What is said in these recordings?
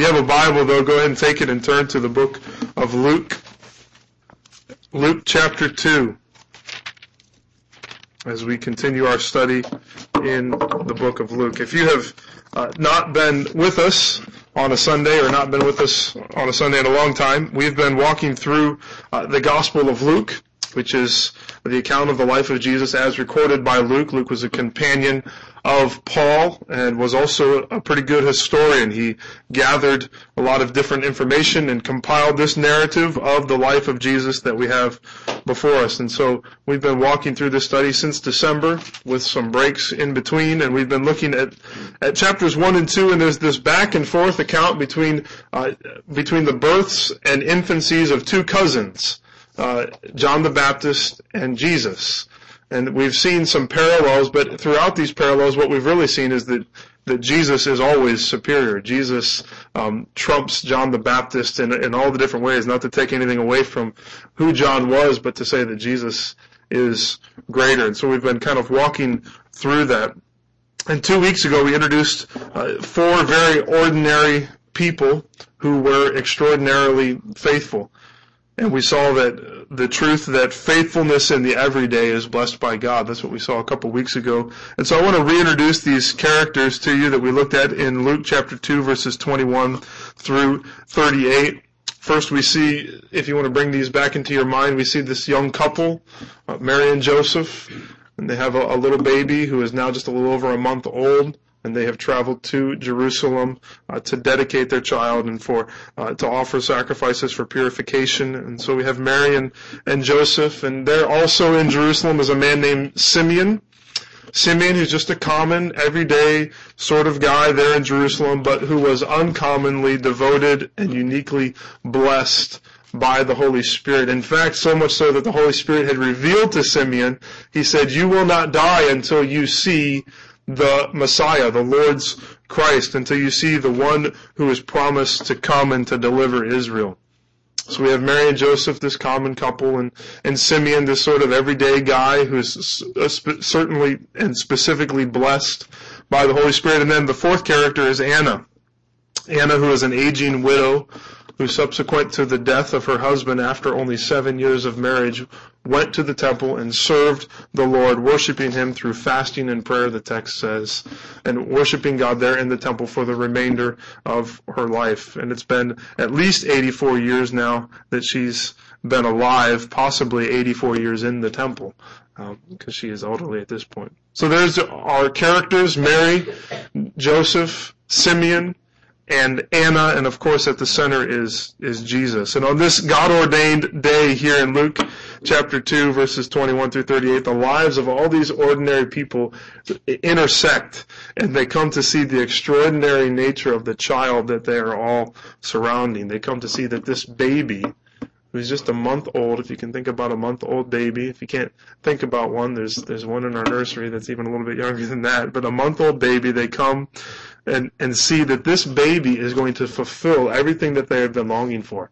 you have a Bible, though, go ahead and take it and turn to the book of Luke. Luke chapter 2. As we continue our study in the book of Luke. If you have uh, not been with us on a Sunday or not been with us on a Sunday in a long time, we've been walking through uh, the Gospel of Luke, which is the account of the life of Jesus as recorded by Luke. Luke was a companion of Paul and was also a pretty good historian. He gathered a lot of different information and compiled this narrative of the life of Jesus that we have before us. And so we've been walking through this study since December with some breaks in between and we've been looking at, at chapters one and two and there's this back and forth account between, uh, between the births and infancies of two cousins. Uh, John the Baptist and Jesus. And we've seen some parallels, but throughout these parallels, what we've really seen is that that Jesus is always superior. Jesus um, trumps John the Baptist in, in all the different ways. Not to take anything away from who John was, but to say that Jesus is greater. And so we've been kind of walking through that. And two weeks ago, we introduced uh, four very ordinary people who were extraordinarily faithful. And we saw that the truth that faithfulness in the everyday is blessed by God. That's what we saw a couple weeks ago. And so I want to reintroduce these characters to you that we looked at in Luke chapter 2 verses 21 through 38. First we see, if you want to bring these back into your mind, we see this young couple, uh, Mary and Joseph, and they have a, a little baby who is now just a little over a month old and they have traveled to Jerusalem uh, to dedicate their child and for uh, to offer sacrifices for purification. And so we have Mary and, and Joseph, and there also in Jerusalem is a man named Simeon. Simeon, who's just a common, everyday sort of guy there in Jerusalem, but who was uncommonly devoted and uniquely blessed by the Holy Spirit. In fact, so much so that the Holy Spirit had revealed to Simeon, he said, you will not die until you see the Messiah, the Lord's Christ, until you see the one who is promised to come and to deliver Israel. So we have Mary and Joseph, this common couple, and, and Simeon, this sort of everyday guy who's certainly and specifically blessed by the Holy Spirit. And then the fourth character is Anna. Anna, who is an aging widow who subsequent to the death of her husband after only seven years of marriage went to the temple and served the Lord, worshiping Him through fasting and prayer, the text says, and worshiping God there in the temple for the remainder of her life. And it's been at least 84 years now that she's been alive, possibly 84 years in the temple, because um, she is elderly at this point. So there's our characters, Mary, Joseph, Simeon, and Anna, and of course at the center is, is Jesus. And on this God-ordained day here in Luke chapter 2 verses 21 through 38, the lives of all these ordinary people intersect and they come to see the extraordinary nature of the child that they are all surrounding. They come to see that this baby who's just a month old. If you can think about a month old baby, if you can't think about one, there's there's one in our nursery that's even a little bit younger than that. But a month old baby, they come and, and see that this baby is going to fulfill everything that they have been longing for.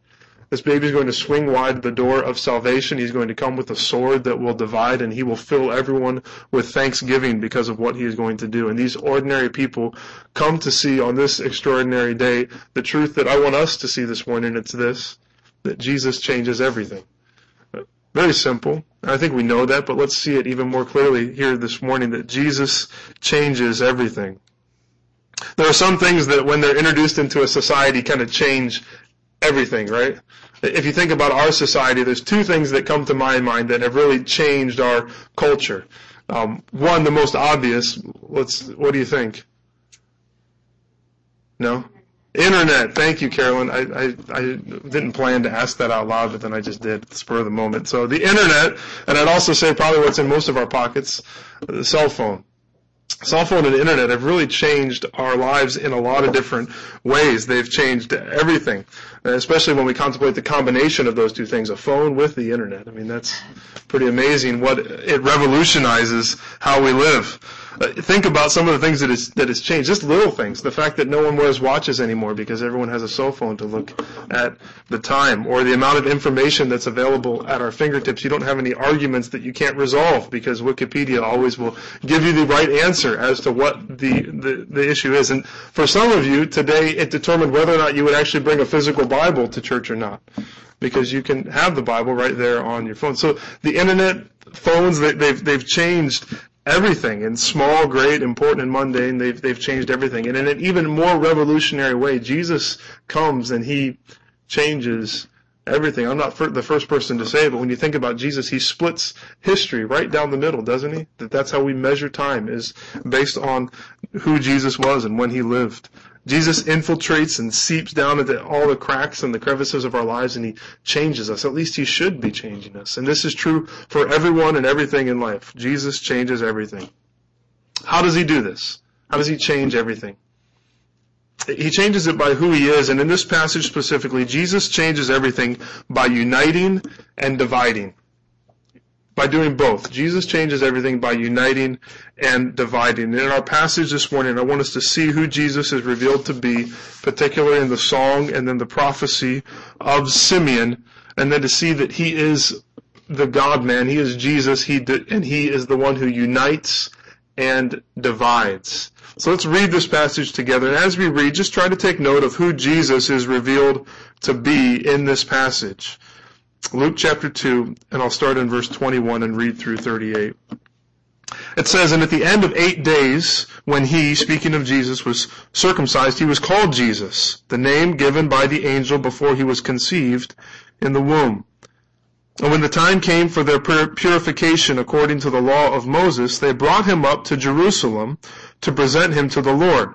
This baby is going to swing wide the door of salvation. He's going to come with a sword that will divide and he will fill everyone with thanksgiving because of what he is going to do. And these ordinary people come to see on this extraordinary day the truth that I want us to see this morning. It's this, that Jesus changes everything. Very simple. I think we know that, but let's see it even more clearly here this morning that Jesus changes everything. There are some things that when they're introduced into a society kind of change everything, right? If you think about our society, there's two things that come to my mind that have really changed our culture. Um, one, the most obvious. Let's. What do you think? No. Internet. Thank you, Carolyn. I, I, I didn't plan to ask that out loud, but then I just did at the spur of the moment. So the internet, and I'd also say probably what's in most of our pockets, the cell phone cell phone and internet have really changed our lives in a lot of different ways. They've changed everything, especially when we contemplate the combination of those two things, a phone with the internet. I mean, that's pretty amazing what it revolutionizes how we live. Uh, think about some of the things that is that has changed. Just little things. The fact that no one wears watches anymore because everyone has a cell phone to look at the time, or the amount of information that's available at our fingertips. You don't have any arguments that you can't resolve because Wikipedia always will give you the right answer as to what the the, the issue is. And for some of you today, it determined whether or not you would actually bring a physical Bible to church or not because you can have the Bible right there on your phone. So the internet, phones, they, they've they've changed everything in small, great, important, and mundane. They've they've changed everything, and in an even more revolutionary way, Jesus comes and he changes everything. I'm not the first person to say it, but when you think about Jesus, he splits history right down the middle, doesn't he? That that's how we measure time is based on who Jesus was and when he lived. Jesus infiltrates and seeps down into all the cracks and the crevices of our lives and he changes us. At least he should be changing us. And this is true for everyone and everything in life. Jesus changes everything. How does he do this? How does he change everything? He changes it by who he is, and in this passage specifically, Jesus changes everything by uniting and dividing by doing both. Jesus changes everything by uniting and dividing. And in our passage this morning, I want us to see who Jesus is revealed to be, particularly in the song and then the prophecy of Simeon, and then to see that he is the God man, he is Jesus, he and he is the one who unites and divides. So let's read this passage together. And as we read, just try to take note of who Jesus is revealed to be in this passage. Luke chapter 2, and I'll start in verse 21 and read through 38. It says, And at the end of eight days, when he, speaking of Jesus, was circumcised, he was called Jesus, the name given by the angel before he was conceived in the womb. And when the time came for their purification according to the law of Moses, they brought him up to Jerusalem to present him to the Lord.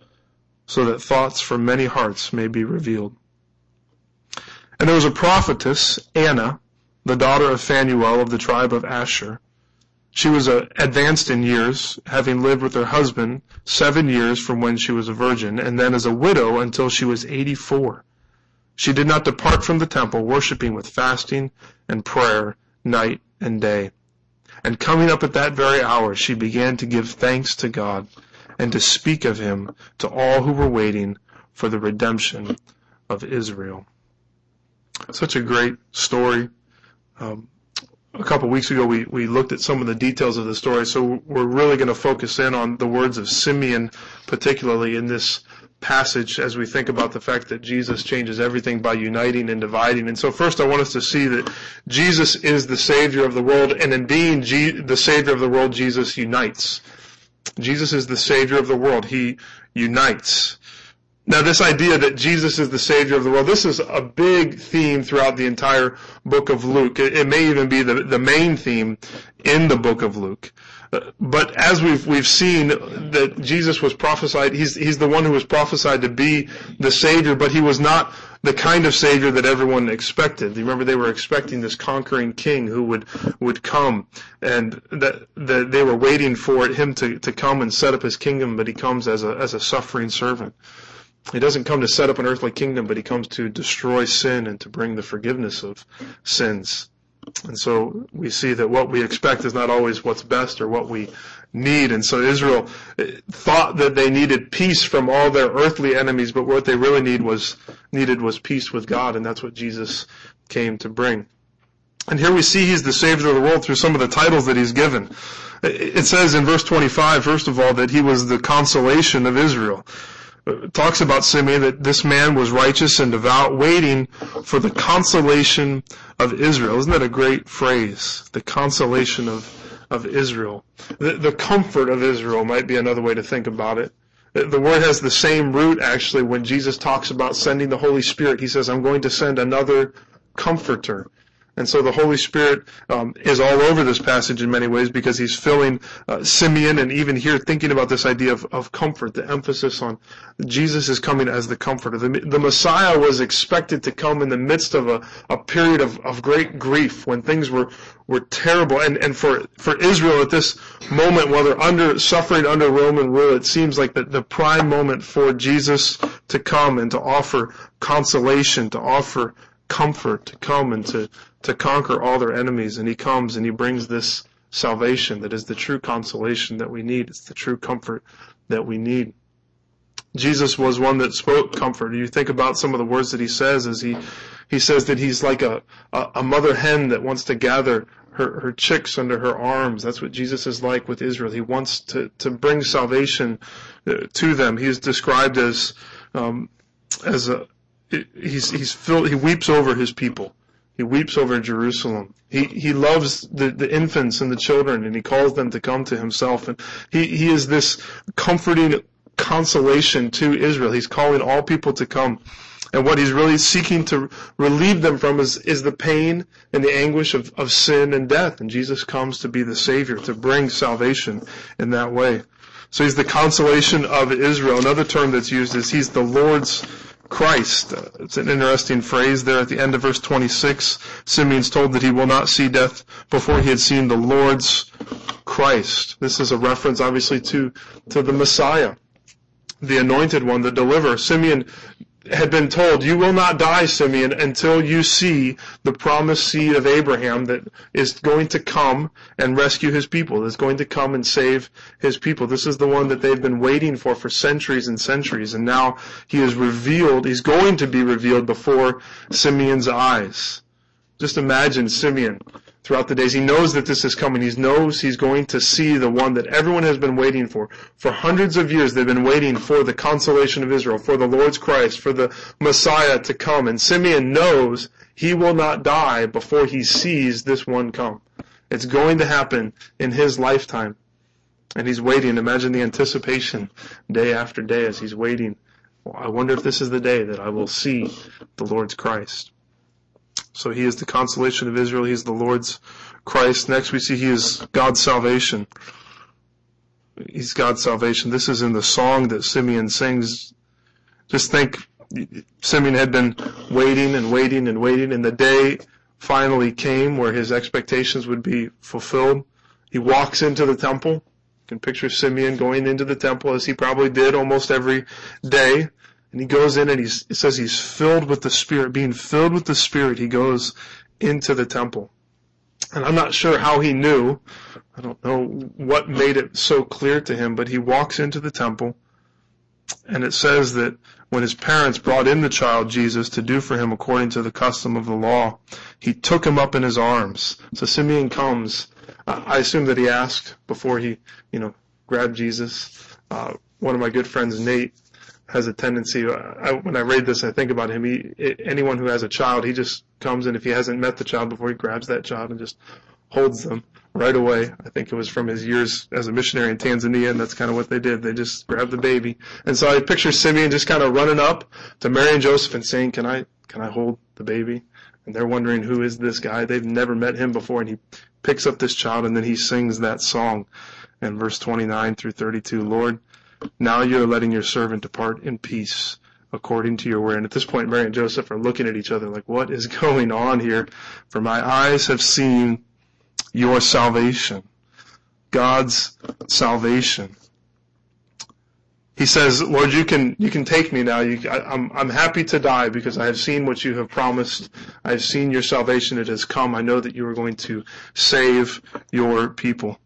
so that thoughts from many hearts may be revealed. And there was a prophetess, Anna, the daughter of Phanuel of the tribe of Asher. She was uh, advanced in years, having lived with her husband seven years from when she was a virgin, and then as a widow until she was 84. She did not depart from the temple, worshiping with fasting and prayer night and day. And coming up at that very hour, she began to give thanks to God and to speak of him to all who were waiting for the redemption of Israel. Such a great story. Um, a couple of weeks ago, we, we looked at some of the details of the story, so we're really going to focus in on the words of Simeon, particularly in this passage as we think about the fact that Jesus changes everything by uniting and dividing. And so first I want us to see that Jesus is the Savior of the world, and in being G- the Savior of the world, Jesus unites. Jesus is the Savior of the world. He unites. Now, this idea that Jesus is the Savior of the world, this is a big theme throughout the entire book of Luke. It, it may even be the, the main theme in the book of Luke. But as we've we've seen that Jesus was prophesied, he's he's the one who was prophesied to be the Savior, but he was not the kind of Savior that everyone expected. You remember they were expecting this conquering King who would would come, and that that they were waiting for him to to come and set up his kingdom, but he comes as a as a suffering servant. He doesn't come to set up an earthly kingdom, but he comes to destroy sin and to bring the forgiveness of sins. And so we see that what we expect is not always what's best or what we need. And so Israel eh, thought that they needed peace from all their earthly enemies, but what they really need was, needed was peace with God, and that's what Jesus came to bring. And here we see he's the Savior of the world through some of the titles that he's given. It says in verse 25, first of all, that he was the consolation of Israel. It talks about Simeon that this man was righteous and devout, waiting for the consolation of Israel. Isn't that a great phrase? The consolation of, of Israel. The, the comfort of Israel might be another way to think about it. The word has the same root actually when Jesus talks about sending the Holy Spirit. He says, I'm going to send another comforter. And so the Holy Spirit um, is all over this passage in many ways because he's filling uh, Simeon and even here thinking about this idea of, of comfort, the emphasis on Jesus is coming as the comforter. The, the Messiah was expected to come in the midst of a, a period of, of great grief when things were, were terrible. And, and for, for Israel at this moment, while they're under, suffering under Roman rule, it seems like the, the prime moment for Jesus to come and to offer consolation, to offer comfort, to come and to to conquer all their enemies. And he comes and he brings this salvation that is the true consolation that we need. It's the true comfort that we need. Jesus was one that spoke comfort. You think about some of the words that he says as he, he says that he's like a, a, mother hen that wants to gather her, her chicks under her arms. That's what Jesus is like with Israel. He wants to, to bring salvation uh, to them. He is described as, um, as a, he's, he's filled, he weeps over his people. He weeps over Jerusalem. He, he loves the, the infants and the children and he calls them to come to himself. And he, he is this comforting consolation to Israel. He's calling all people to come. And what he's really seeking to relieve them from is, is the pain and the anguish of, of sin and death. And Jesus comes to be the Savior, to bring salvation in that way. So he's the consolation of Israel. Another term that's used is he's the Lord's Christ. It's an interesting phrase there at the end of verse 26. Simeon's told that he will not see death before he had seen the Lord's Christ. This is a reference obviously to, to the Messiah, the anointed one, the deliverer. Simeon had been told, you will not die, Simeon, until you see the promised seed of Abraham that is going to come and rescue his people, that's going to come and save his people. This is the one that they've been waiting for for centuries and centuries, and now he is revealed, he's going to be revealed before Simeon's eyes. Just imagine Simeon throughout the days. He knows that this is coming. He knows he's going to see the one that everyone has been waiting for. For hundreds of years, they've been waiting for the consolation of Israel, for the Lord's Christ, for the Messiah to come. And Simeon knows he will not die before he sees this one come. It's going to happen in his lifetime. And he's waiting. Imagine the anticipation day after day as he's waiting. Well, I wonder if this is the day that I will see the Lord's Christ. So he is the consolation of Israel. He is the Lord's Christ. Next we see he is God's salvation. He's God's salvation. This is in the song that Simeon sings. Just think, Simeon had been waiting and waiting and waiting and the day finally came where his expectations would be fulfilled. He walks into the temple. You can picture Simeon going into the temple as he probably did almost every day. And he goes in and it says he's filled with the Spirit. Being filled with the Spirit, he goes into the temple. And I'm not sure how he knew. I don't know what made it so clear to him, but he walks into the temple and it says that when his parents brought in the child Jesus to do for him according to the custom of the law, he took him up in his arms. So Simeon comes. I assume that he asked before he, you know, grabbed Jesus. Uh, one of my good friends, Nate, has a tendency. Uh, I, when I read this, I think about him. He, anyone who has a child, he just comes and if he hasn't met the child before, he grabs that child and just holds them right away. I think it was from his years as a missionary in Tanzania, and that's kind of what they did. They just grabbed the baby. And so I picture Simeon just kind of running up to Mary and Joseph and saying, "Can I, can I hold the baby?" And they're wondering who is this guy? They've never met him before, and he picks up this child and then he sings that song in verse 29 through 32. Lord, now you are letting your servant depart in peace according to your word. And at this point, Mary and Joseph are looking at each other like, what is going on here? For my eyes have seen your salvation. God's salvation. he says, Lord, you can, you can take me now. You, I, I'm, I'm happy to die because I have seen what you have promised. I have seen your salvation. It has come. I know that you are going to save your people.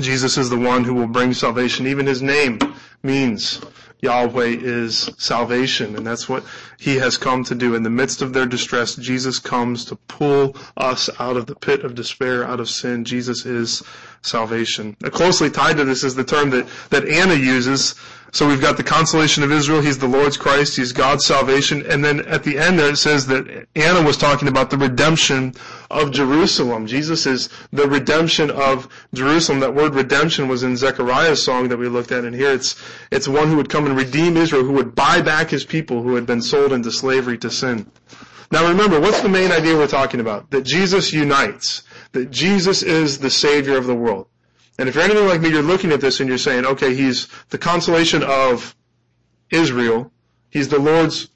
Jesus is the one who will bring salvation. Even his name means Yahweh is salvation. And that's what he has come to do. In the midst of their distress, Jesus comes to pull us out of the pit of despair, out of sin. Jesus is salvation. Closely tied to this is the term that, that Anna uses. So we've got the consolation of Israel. He's the Lord's Christ. He's God's salvation. And then at the end there it says that Anna was talking about the redemption of Jerusalem. Jesus is the redemption of Jerusalem. That word redemption was in Zechariah's song that we looked at. And here it's, it's one who would come and redeem Israel, who would buy back his people who had been sold into slavery to sin. Now remember, what's the main idea we're talking about? That Jesus unites that Jesus is the Savior of the world. And if you're anything like me, you're looking at this and you're saying, okay, He's the consolation of Israel. He's the Lord's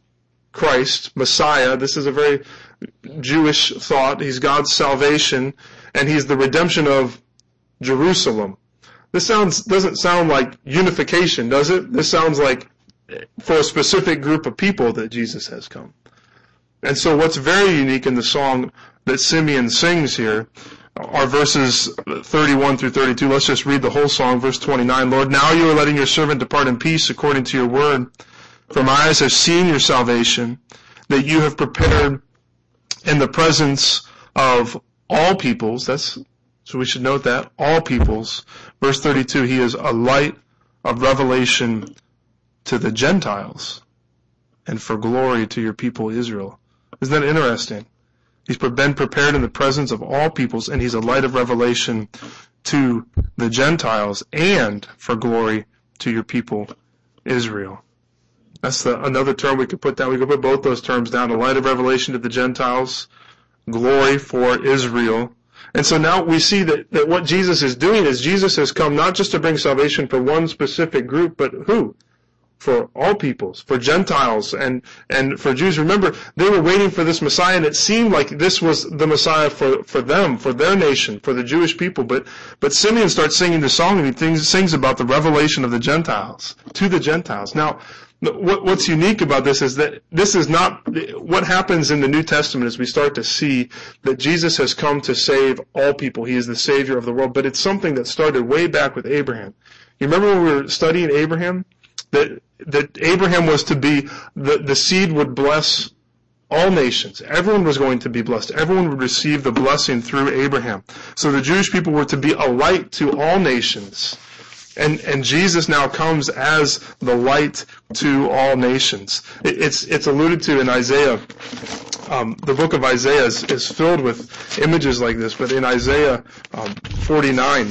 Christ, Messiah. This is a very Jewish thought. He's God's salvation, and He's the redemption of Jerusalem. This sounds doesn't sound like unification, does it? This sounds like for a specific group of people that Jesus has come. And so what's very unique in the song that Simeon sings here are verses 31 through 32. Let's just read the whole song. Verse 29. Lord, now you are letting your servant depart in peace according to your word. For my eyes have seen your salvation, that you have prepared in the presence of all peoples. That's, so we should note that. All peoples. Verse 32. He is a light of revelation to the Gentiles and for glory to your people Israel. Isn't that interesting? He's been prepared in the presence of all peoples, and he's a light of revelation to the Gentiles and for glory to your people, Israel. That's the, another term we could put down. We could put both those terms down. A light of revelation to the Gentiles, glory for Israel. And so now we see that, that what Jesus is doing is Jesus has come not just to bring salvation for one specific group, but who? For all peoples, for Gentiles and, and for Jews. Remember, they were waiting for this Messiah and it seemed like this was the Messiah for, for them, for their nation, for the Jewish people. But, but Simeon starts singing the song and he sings about the revelation of the Gentiles, to the Gentiles. Now, what, what's unique about this is that this is not, what happens in the New Testament is we start to see that Jesus has come to save all people. He is the Savior of the world, but it's something that started way back with Abraham. You remember when we were studying Abraham? That that Abraham was to be, the, the seed would bless all nations. Everyone was going to be blessed. Everyone would receive the blessing through Abraham. So the Jewish people were to be a light to all nations. And, and Jesus now comes as the light to all nations. It, it's, it's alluded to in Isaiah. Um, the book of Isaiah is, is, filled with images like this, but in Isaiah um, 49,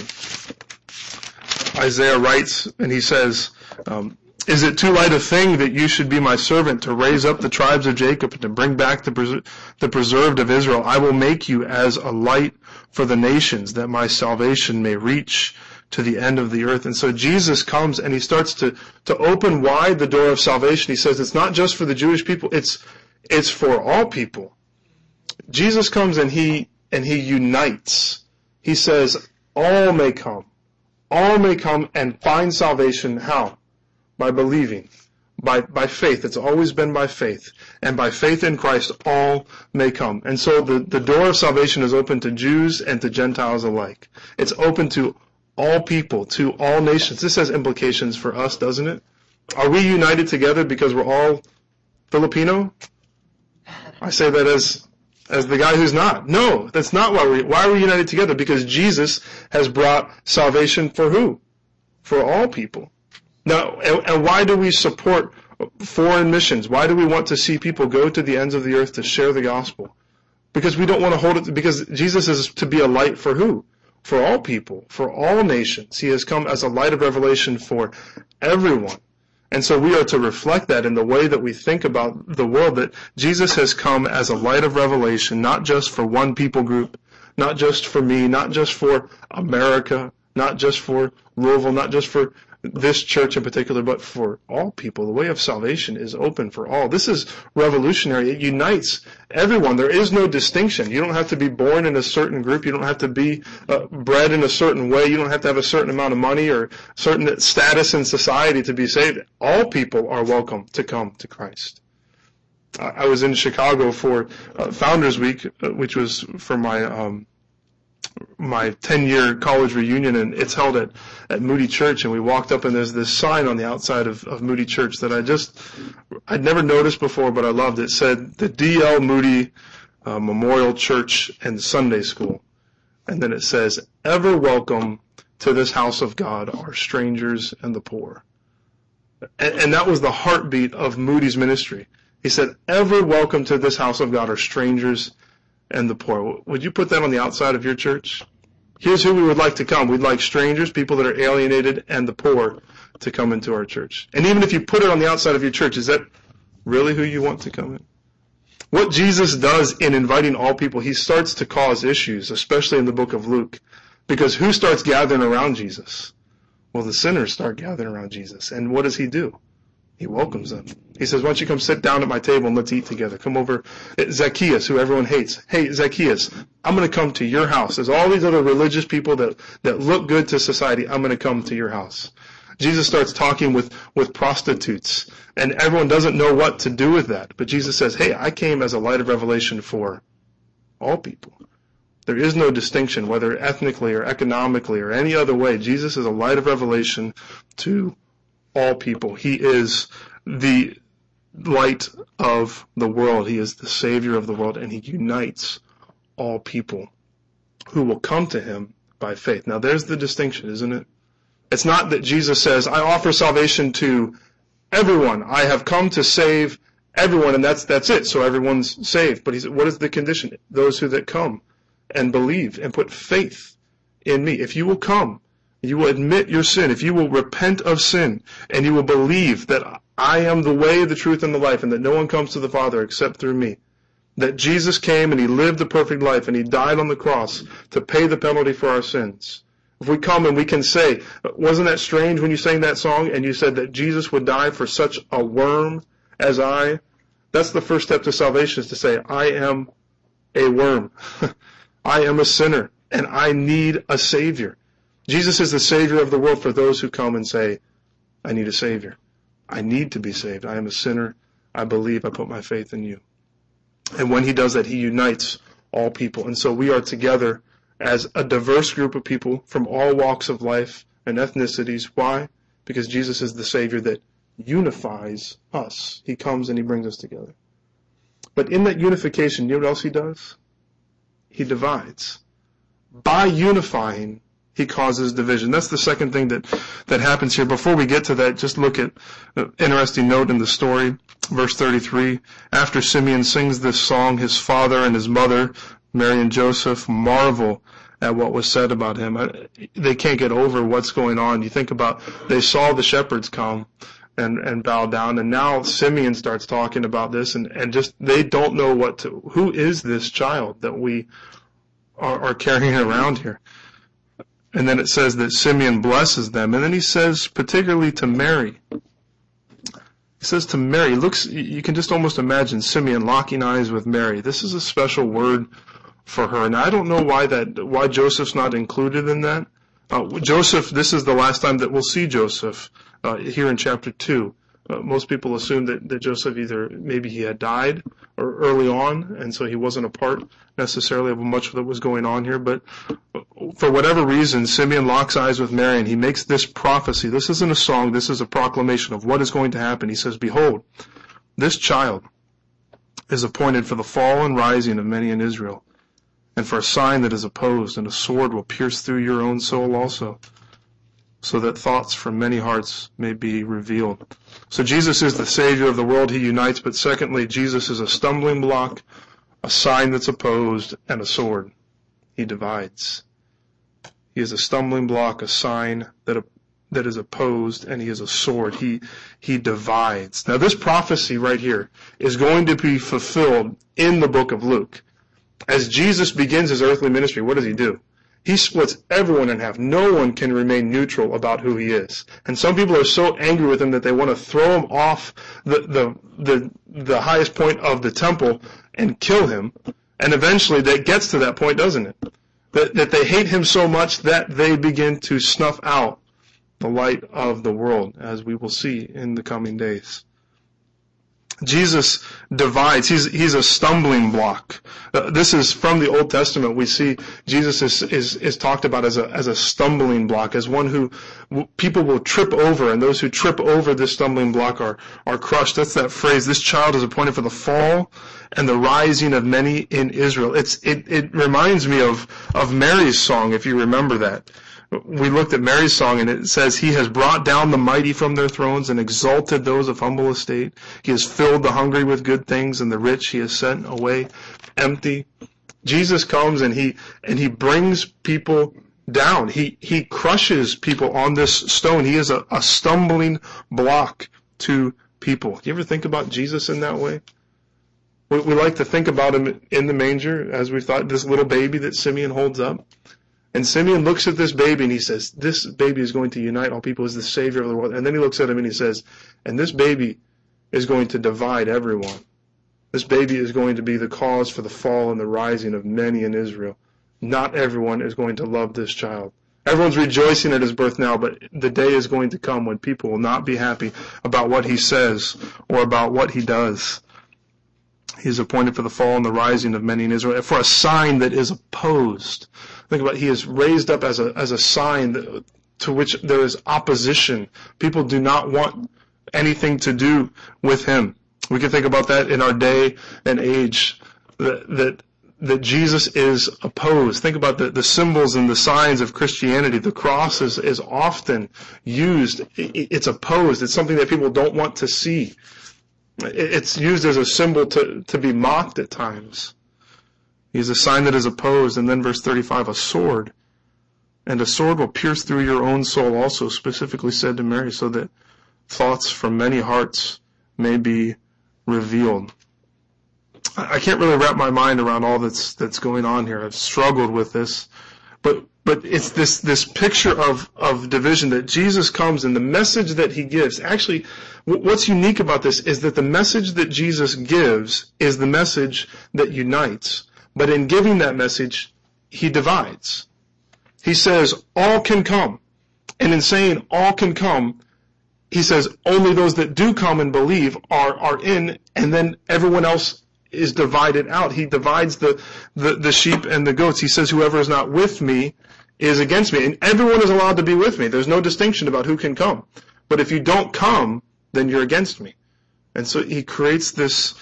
Isaiah writes, and he says, um, is it too light a thing that you should be my servant to raise up the tribes of Jacob and to bring back the, pres- the preserved of Israel? I will make you as a light for the nations that my salvation may reach to the end of the earth. And so Jesus comes and he starts to, to open wide the door of salvation. He says it's not just for the Jewish people, it's, it's for all people. Jesus comes and he, and he unites. He says, all may come. All may come and find salvation. How? By believing, by, by faith. It's always been by faith. And by faith in Christ, all may come. And so the, the door of salvation is open to Jews and to Gentiles alike. It's open to all people, to all nations. This has implications for us, doesn't it? Are we united together because we're all Filipino? I say that as as the guy who's not. No, that's not why we why are we united together? Because Jesus has brought salvation for who? For all people. Now, and, and why do we support foreign missions? Why do we want to see people go to the ends of the earth to share the gospel? Because we don't want to hold it, because Jesus is to be a light for who? For all people, for all nations. He has come as a light of revelation for everyone. And so we are to reflect that in the way that we think about the world, that Jesus has come as a light of revelation, not just for one people group, not just for me, not just for America, not just for Louisville, not just for this church in particular, but for all people. The way of salvation is open for all. This is revolutionary. It unites everyone. There is no distinction. You don't have to be born in a certain group. You don't have to be uh, bred in a certain way. You don't have to have a certain amount of money or certain status in society to be saved. All people are welcome to come to Christ. I was in Chicago for uh, Founders Week, uh, which was for my um, my 10 year college reunion and it's held at, at Moody Church and we walked up and there's this sign on the outside of, of Moody Church that I just, I'd never noticed before but I loved it. Said the D.L. Moody uh, Memorial Church and Sunday School. And then it says, ever welcome to this house of God are strangers and the poor. And, and that was the heartbeat of Moody's ministry. He said, ever welcome to this house of God are strangers and the poor. Would you put that on the outside of your church? Here's who we would like to come. We'd like strangers, people that are alienated, and the poor to come into our church. And even if you put it on the outside of your church, is that really who you want to come in? What Jesus does in inviting all people, he starts to cause issues, especially in the book of Luke. Because who starts gathering around Jesus? Well, the sinners start gathering around Jesus. And what does he do? He welcomes them. He says, why don't you come sit down at my table and let's eat together. Come over. Zacchaeus, who everyone hates. Hey, Zacchaeus, I'm going to come to your house. There's all these other religious people that, that look good to society. I'm going to come to your house. Jesus starts talking with, with prostitutes and everyone doesn't know what to do with that. But Jesus says, hey, I came as a light of revelation for all people. There is no distinction, whether ethnically or economically or any other way. Jesus is a light of revelation to all people. He is the light of the world. He is the savior of the world and he unites all people who will come to him by faith. Now there's the distinction, isn't it? It's not that Jesus says, I offer salvation to everyone. I have come to save everyone and that's, that's it. So everyone's saved. But he said, what is the condition? Those who that come and believe and put faith in me. If you will come you will admit your sin, if you will repent of sin, and you will believe that I am the way, the truth, and the life, and that no one comes to the Father except through me, that Jesus came and He lived the perfect life, and He died on the cross to pay the penalty for our sins. If we come and we can say, wasn't that strange when you sang that song and you said that Jesus would die for such a worm as I? That's the first step to salvation is to say, I am a worm. I am a sinner and I need a savior. Jesus is the Savior of the world for those who come and say, I need a Savior. I need to be saved. I am a sinner. I believe. I put my faith in you. And when he does that, he unites all people. And so we are together as a diverse group of people from all walks of life and ethnicities. Why? Because Jesus is the Savior that unifies us. He comes and he brings us together. But in that unification, you know what else he does? He divides. By unifying, he causes division. That's the second thing that, that happens here. Before we get to that, just look at an interesting note in the story, verse 33. After Simeon sings this song, his father and his mother, Mary and Joseph, marvel at what was said about him. They can't get over what's going on. You think about, they saw the shepherds come and, and bow down, and now Simeon starts talking about this, and, and just, they don't know what to, who is this child that we are, are carrying around here? And then it says that Simeon blesses them. And then he says, particularly to Mary, he says to Mary, looks, you can just almost imagine Simeon locking eyes with Mary. This is a special word for her. And I don't know why that, why Joseph's not included in that. Uh, Joseph, this is the last time that we'll see Joseph, uh, here in chapter 2. Uh, most people assume that, that Joseph either maybe he had died or early on, and so he wasn't a part necessarily of much that was going on here. But for whatever reason, Simeon locks eyes with Mary and he makes this prophecy. This isn't a song, this is a proclamation of what is going to happen. He says, Behold, this child is appointed for the fall and rising of many in Israel, and for a sign that is opposed, and a sword will pierce through your own soul also so that thoughts from many hearts may be revealed. So Jesus is the Savior of the world. He unites, but secondly, Jesus is a stumbling block, a sign that's opposed, and a sword. He divides. He is a stumbling block, a sign that that is opposed, and he is a sword. He he divides. Now this prophecy right here is going to be fulfilled in the book of Luke. As Jesus begins his earthly ministry, what does he do? He splits everyone in half. No one can remain neutral about who he is. And some people are so angry with him that they want to throw him off the, the, the, the highest point of the temple and kill him. And eventually that gets to that point, doesn't it? That, that they hate him so much that they begin to snuff out the light of the world, as we will see in the coming days. Jesus divides. He's, he's a stumbling block. Uh, this is from the Old Testament. We see Jesus is, is, is talked about as a, as a stumbling block, as one who people will trip over, and those who trip over this stumbling block are, are crushed. That's that phrase, this child is appointed for the fall and the rising of many in Israel. It's, it, it reminds me of, of Mary's song, if you remember that we looked at Mary's song and it says, He has brought down the mighty from their thrones and exalted those of humble estate. He has filled the hungry with good things and the rich he has sent away empty. Jesus comes and he, and he brings people down. He, he crushes people on this stone. He is a, a stumbling block to people. Do you ever think about Jesus in that way? We, we like to think about him in the manger as we thought this little baby that Simeon holds up. And Simeon looks at this baby and he says, this baby is going to unite all people as the savior of the world. And then he looks at him and he says, and this baby is going to divide everyone. This baby is going to be the cause for the fall and the rising of many in Israel. Not everyone is going to love this child. Everyone's rejoicing at his birth now, but the day is going to come when people will not be happy about what he says or about what he does. He is appointed for the fall and the rising of many in Israel, for a sign that is opposed Think about it, he is raised up as a as a sign that, to which there is opposition. People do not want anything to do with him. We can think about that in our day and age that that that Jesus is opposed. Think about the, the symbols and the signs of Christianity. The cross is, is often used. It's opposed. It's something that people don't want to see. It's used as a symbol to, to be mocked at times. He's a sign that is opposed. And then verse 35, a sword. And a sword will pierce through your own soul also, specifically said to Mary, so that thoughts from many hearts may be revealed. I can't really wrap my mind around all that's that's going on here. I've struggled with this, but but it's this this picture of of division that Jesus comes and the message that he gives. Actually, what's unique about this is that the message that Jesus gives is the message that unites. But in giving that message, he divides. He says, all can come. And in saying all can come, he says only those that do come and believe are, are in, and then everyone else is divided out. He divides the, the, the sheep and the goats. He says, whoever is not with me is against me. And everyone is allowed to be with me. There's no distinction about who can come. But if you don't come, then you're against me. And so he creates this,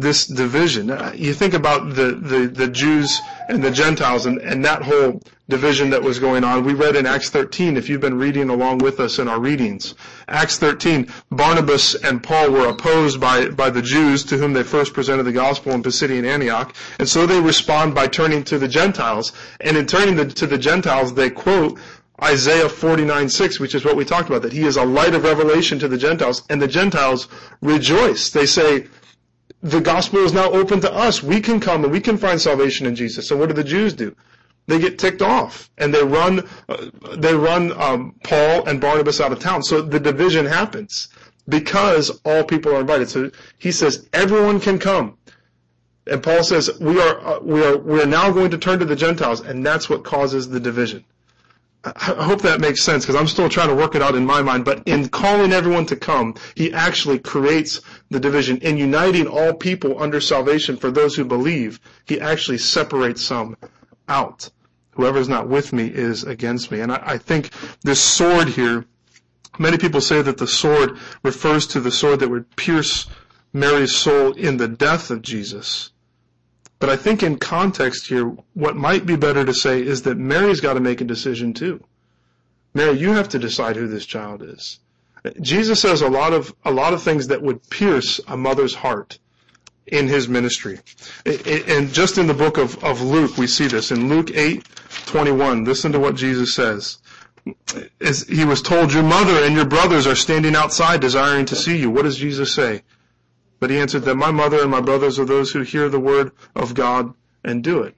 this division. Uh, you think about the, the, the Jews and the Gentiles and, and that whole division that was going on. We read in Acts 13, if you've been reading along with us in our readings. Acts 13, Barnabas and Paul were opposed by, by the Jews to whom they first presented the gospel in Pisidian Antioch. And so they respond by turning to the Gentiles. And in turning the, to the Gentiles, they quote Isaiah 49:6, which is what we talked about, that he is a light of revelation to the Gentiles, and the Gentiles rejoice. They say, the gospel is now open to us. We can come and we can find salvation in Jesus. So what do the Jews do? They get ticked off and they run, uh, they run um, Paul and Barnabas out of town. So the division happens because all people are invited. So he says everyone can come. And Paul says we are uh, we are we are now going to turn to the Gentiles, and that's what causes the division. I hope that makes sense because I'm still trying to work it out in my mind. But in calling everyone to come, he actually creates the division. In uniting all people under salvation for those who believe, he actually separates some out. Whoever is not with me is against me. And I, I think this sword here, many people say that the sword refers to the sword that would pierce Mary's soul in the death of Jesus. But I think in context here, what might be better to say is that Mary's got to make a decision too. Mary, you have to decide who this child is. Jesus says a lot of a lot of things that would pierce a mother's heart in his ministry. And just in the book of, of Luke, we see this. In Luke 8, 21, listen to what Jesus says. As he was told, your mother and your brothers are standing outside desiring to see you. What does Jesus say? But he answered that my mother and my brothers are those who hear the word of God and do it.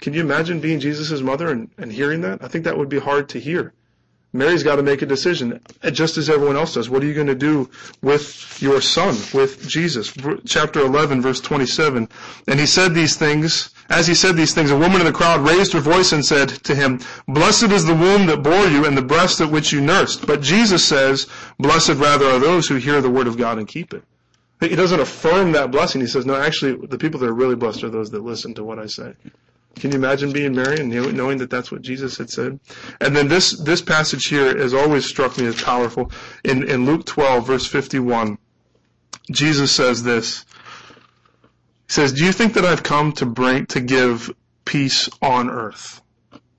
Can you imagine being Jesus' mother and, and hearing that? I think that would be hard to hear. Mary's got to make a decision, just as everyone else does. What are you going to do with your son, with Jesus? Chapter 11, verse 27. And he said these things, as he said these things, a woman in the crowd raised her voice and said to him, Blessed is the womb that bore you and the breast at which you nursed. But Jesus says, Blessed rather are those who hear the word of God and keep it. He doesn't affirm that blessing. He says, no, actually, the people that are really blessed are those that listen to what I say. Can you imagine being Mary and knowing that that's what Jesus had said? And then this, this passage here has always struck me as powerful. In, in Luke 12, verse 51, Jesus says this. He says, do you think that I've come to bring, to give peace on earth?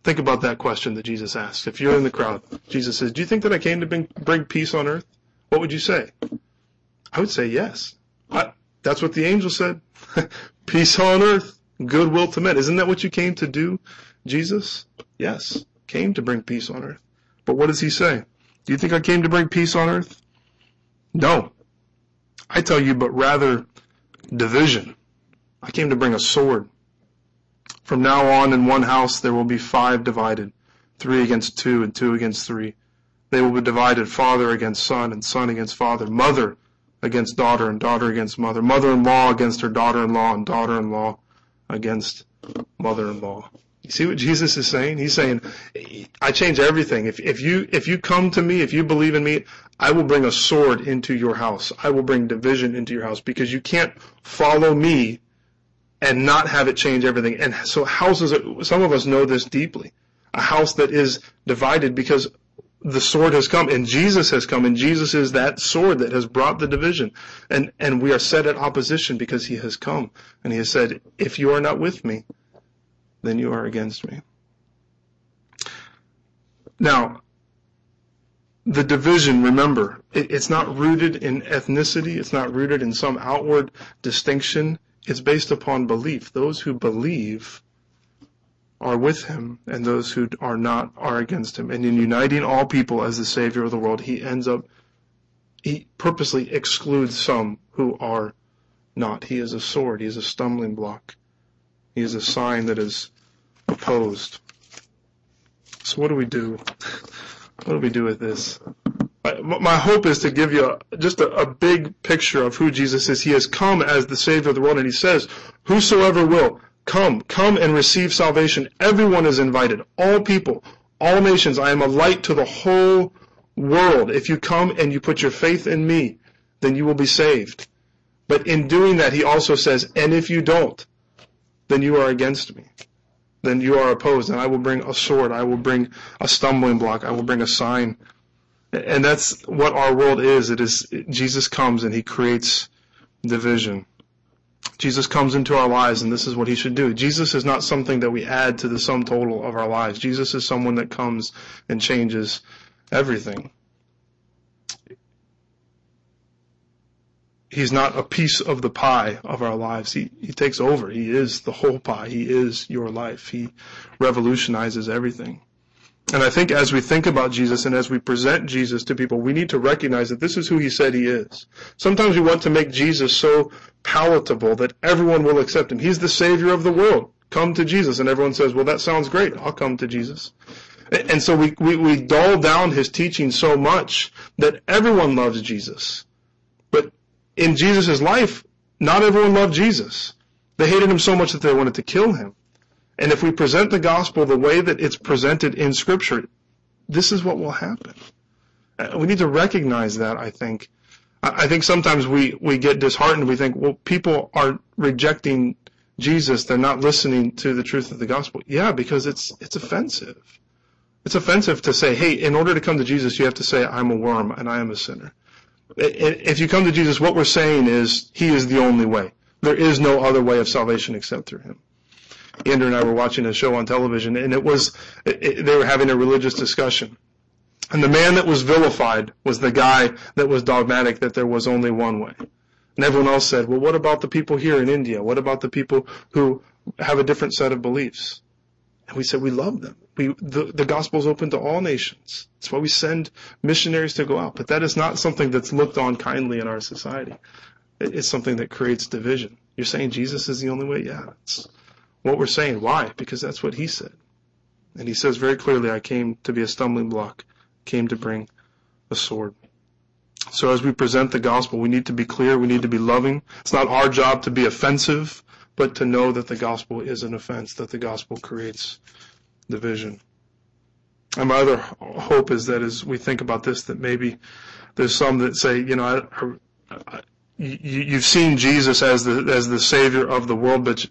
Think about that question that Jesus asked. If you're in the crowd, Jesus says, do you think that I came to bring, bring peace on earth? What would you say? I would say yes. I, that's what the angel said. peace on earth goodwill to men. Isn't that what you came to do, Jesus? Yes, came to bring peace on earth. But what does he say? Do you think I came to bring peace on earth? No. I tell you, but rather division. I came to bring a sword. From now on, in one house there will be five divided, three against two and two against three. They will be divided father against son and son against father, mother against daughter and daughter against mother, mother-in-law against her daughter-in-law and daughter-in-law against mother-in-law. You see what Jesus is saying? He's saying, I change everything. If, if you, if you come to me, if you believe in me, I will bring a sword into your house. I will bring division into your house because you can't follow me and not have it change everything. And so houses, some of us know this deeply. A house that is divided because the sword has come and Jesus has come and Jesus is that sword that has brought the division. And, and we are set at opposition because he has come. And he has said, if you are not with me, then you are against me. Now, the division, remember, it, it's not rooted in ethnicity. It's not rooted in some outward distinction. It's based upon belief. Those who believe are with him, and those who are not are against him. And in uniting all people as the Savior of the world, he ends up, he purposely excludes some who are not. He is a sword, he is a stumbling block, he is a sign that is opposed. So what do we do? What do we do with this? My hope is to give you just a, big picture of who Jesus is. He has come as the Savior of the world, and He says, Whosoever will, Come, come and receive salvation. Everyone is invited. All people, all nations. I am a light to the whole world. If you come and you put your faith in me, then you will be saved. But in doing that, he also says, and if you don't, then you are against me. Then you are opposed, and I will bring a sword. I will bring a stumbling block. I will bring a sign. And that's what our world is. It is, Jesus comes and he creates division. Jesus comes into our lives and this is what he should do. Jesus is not something that we add to the sum total of our lives. Jesus is someone that comes and changes everything. He's not a piece of the pie of our lives. He, he takes over. He is the whole pie. He is your life. He revolutionizes everything. And I think as we think about Jesus and as we present Jesus to people, we need to recognize that this is who he said he is. Sometimes we want to make Jesus so palatable that everyone will accept him. He's the savior of the world. Come to Jesus. And everyone says, well, that sounds great. I'll come to Jesus. And so we, we, we dull down his teaching so much that everyone loves Jesus. But in Jesus' life, not everyone loved Jesus. They hated him so much that they wanted to kill him. And if we present the gospel the way that it's presented in scripture, this is what will happen. Uh, we need to recognize that, I think. I think sometimes we, we get disheartened. We think, well, people are rejecting Jesus. They're not listening to the truth of the gospel. Yeah, because it's, it's offensive. It's offensive to say, hey, in order to come to Jesus, you have to say, I'm a worm and I am a sinner. If you come to Jesus, what we're saying is, He is the only way. There is no other way of salvation except through Him. Andrew and I were watching a show on television, and it was it, they were having a religious discussion. And the man that was vilified was the guy that was dogmatic that there was only one way. And everyone else said, well, what about the people here in India? What about the people who have a different set of beliefs? And we said, we love them. We, the, the gospel is open to all nations. That's why we send missionaries to go out. But that is not something that's looked on kindly in our society. It's something that creates division. You're saying Jesus is the only way? Yeah, it's what we're saying. Why? Because that's what he said. And he says very clearly, I came to be a stumbling block, came to bring a sword. So as we present the gospel, we need to be clear, we need to be loving. It's not our job to be offensive, but to know that the gospel is an offense, that the gospel creates division. And my other hope is that as we think about this, that maybe there's some that say, you know, I, I, you, have seen Jesus as the as the Savior of the world, but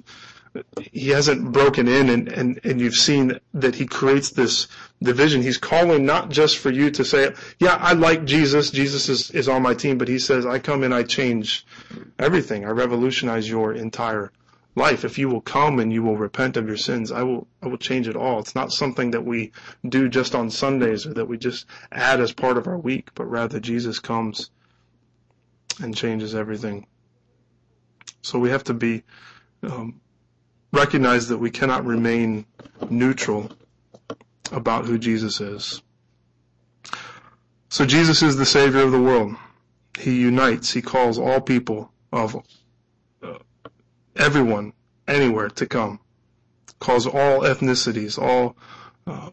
he hasn't broken in, and, and and you've seen that he creates this division. He's calling not just for you to say, yeah, I like Jesus. Jesus is is on my team, but he says, I come and I change everything. I revolutionize your entire life. If you will come and you will repent of your sins, I will I will change it all. It's not something that we do just on Sundays or that we just add as part of our week, but rather Jesus comes and changes everything. So we have to be um, recognize that we cannot remain neutral about who Jesus is. So Jesus is the Savior of the world. He unites. He calls all people of everyone, anywhere to come. Calls all ethnicities, all uh,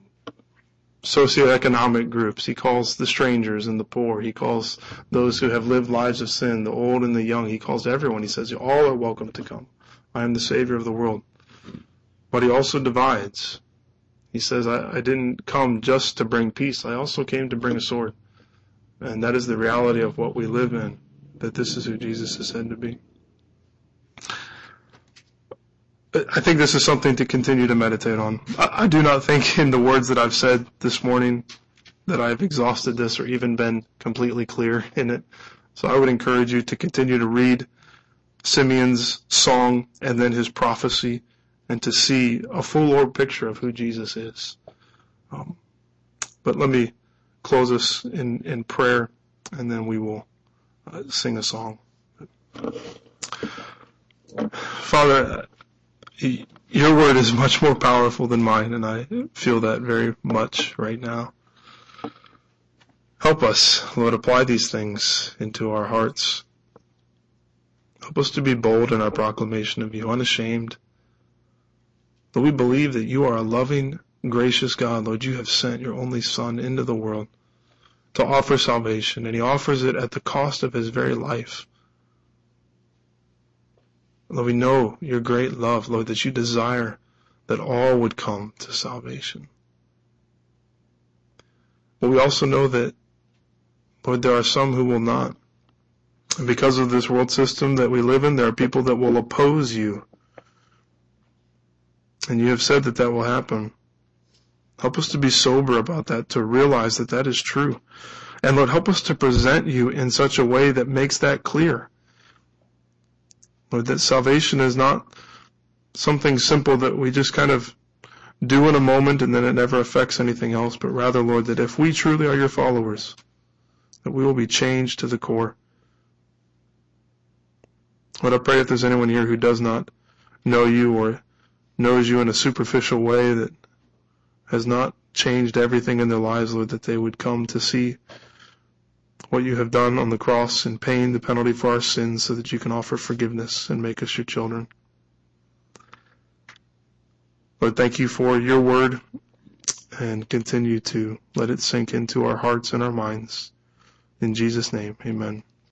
socioeconomic groups. He calls the strangers and the poor. He calls those who have lived lives of sin, the old and the young. He calls everyone. He says, all are welcome to come. I am the Savior of the world. But he also divides. He says, I, I didn't come just to bring peace. I also came to bring a sword. And that is the reality of what we live in, that this is who Jesus is said to be. I think this is something to continue to meditate on. I, I do not think in the words that I've said this morning that I've exhausted this or even been completely clear in it. So I would encourage you to continue to read Simeon's song and then his prophecy and to see a full orb picture of who Jesus is. Um, but let me close us in, in prayer and then we will uh, sing a song. Father, your word is much more powerful than mine, and I feel that very much right now. Help us, Lord, apply these things into our hearts. Help us to be bold in our proclamation of you, unashamed. Lord, we believe that you are a loving, gracious God. Lord, you have sent your only Son into the world to offer salvation, and he offers it at the cost of his very life. Lord, we know your great love, Lord, that you desire that all would come to salvation. But we also know that, Lord, there are some who will not. And because of this world system that we live in, there are people that will oppose you. And you have said that that will happen. Help us to be sober about that, to realize that that is true. And Lord, help us to present you in such a way that makes that clear. Lord, that salvation is not something simple that we just kind of do in a moment and then it never affects anything else, but rather, Lord, that if we truly are your followers, that we will be changed to the core. Lord, I pray if there's anyone here who does not know you or knows you in a superficial way that has not changed everything in their lives, Lord, that they would come to see what you have done on the cross and paying the penalty for our sins so that you can offer forgiveness and make us your children. Lord, thank you for your word and continue to let it sink into our hearts and our minds. In Jesus' name, amen.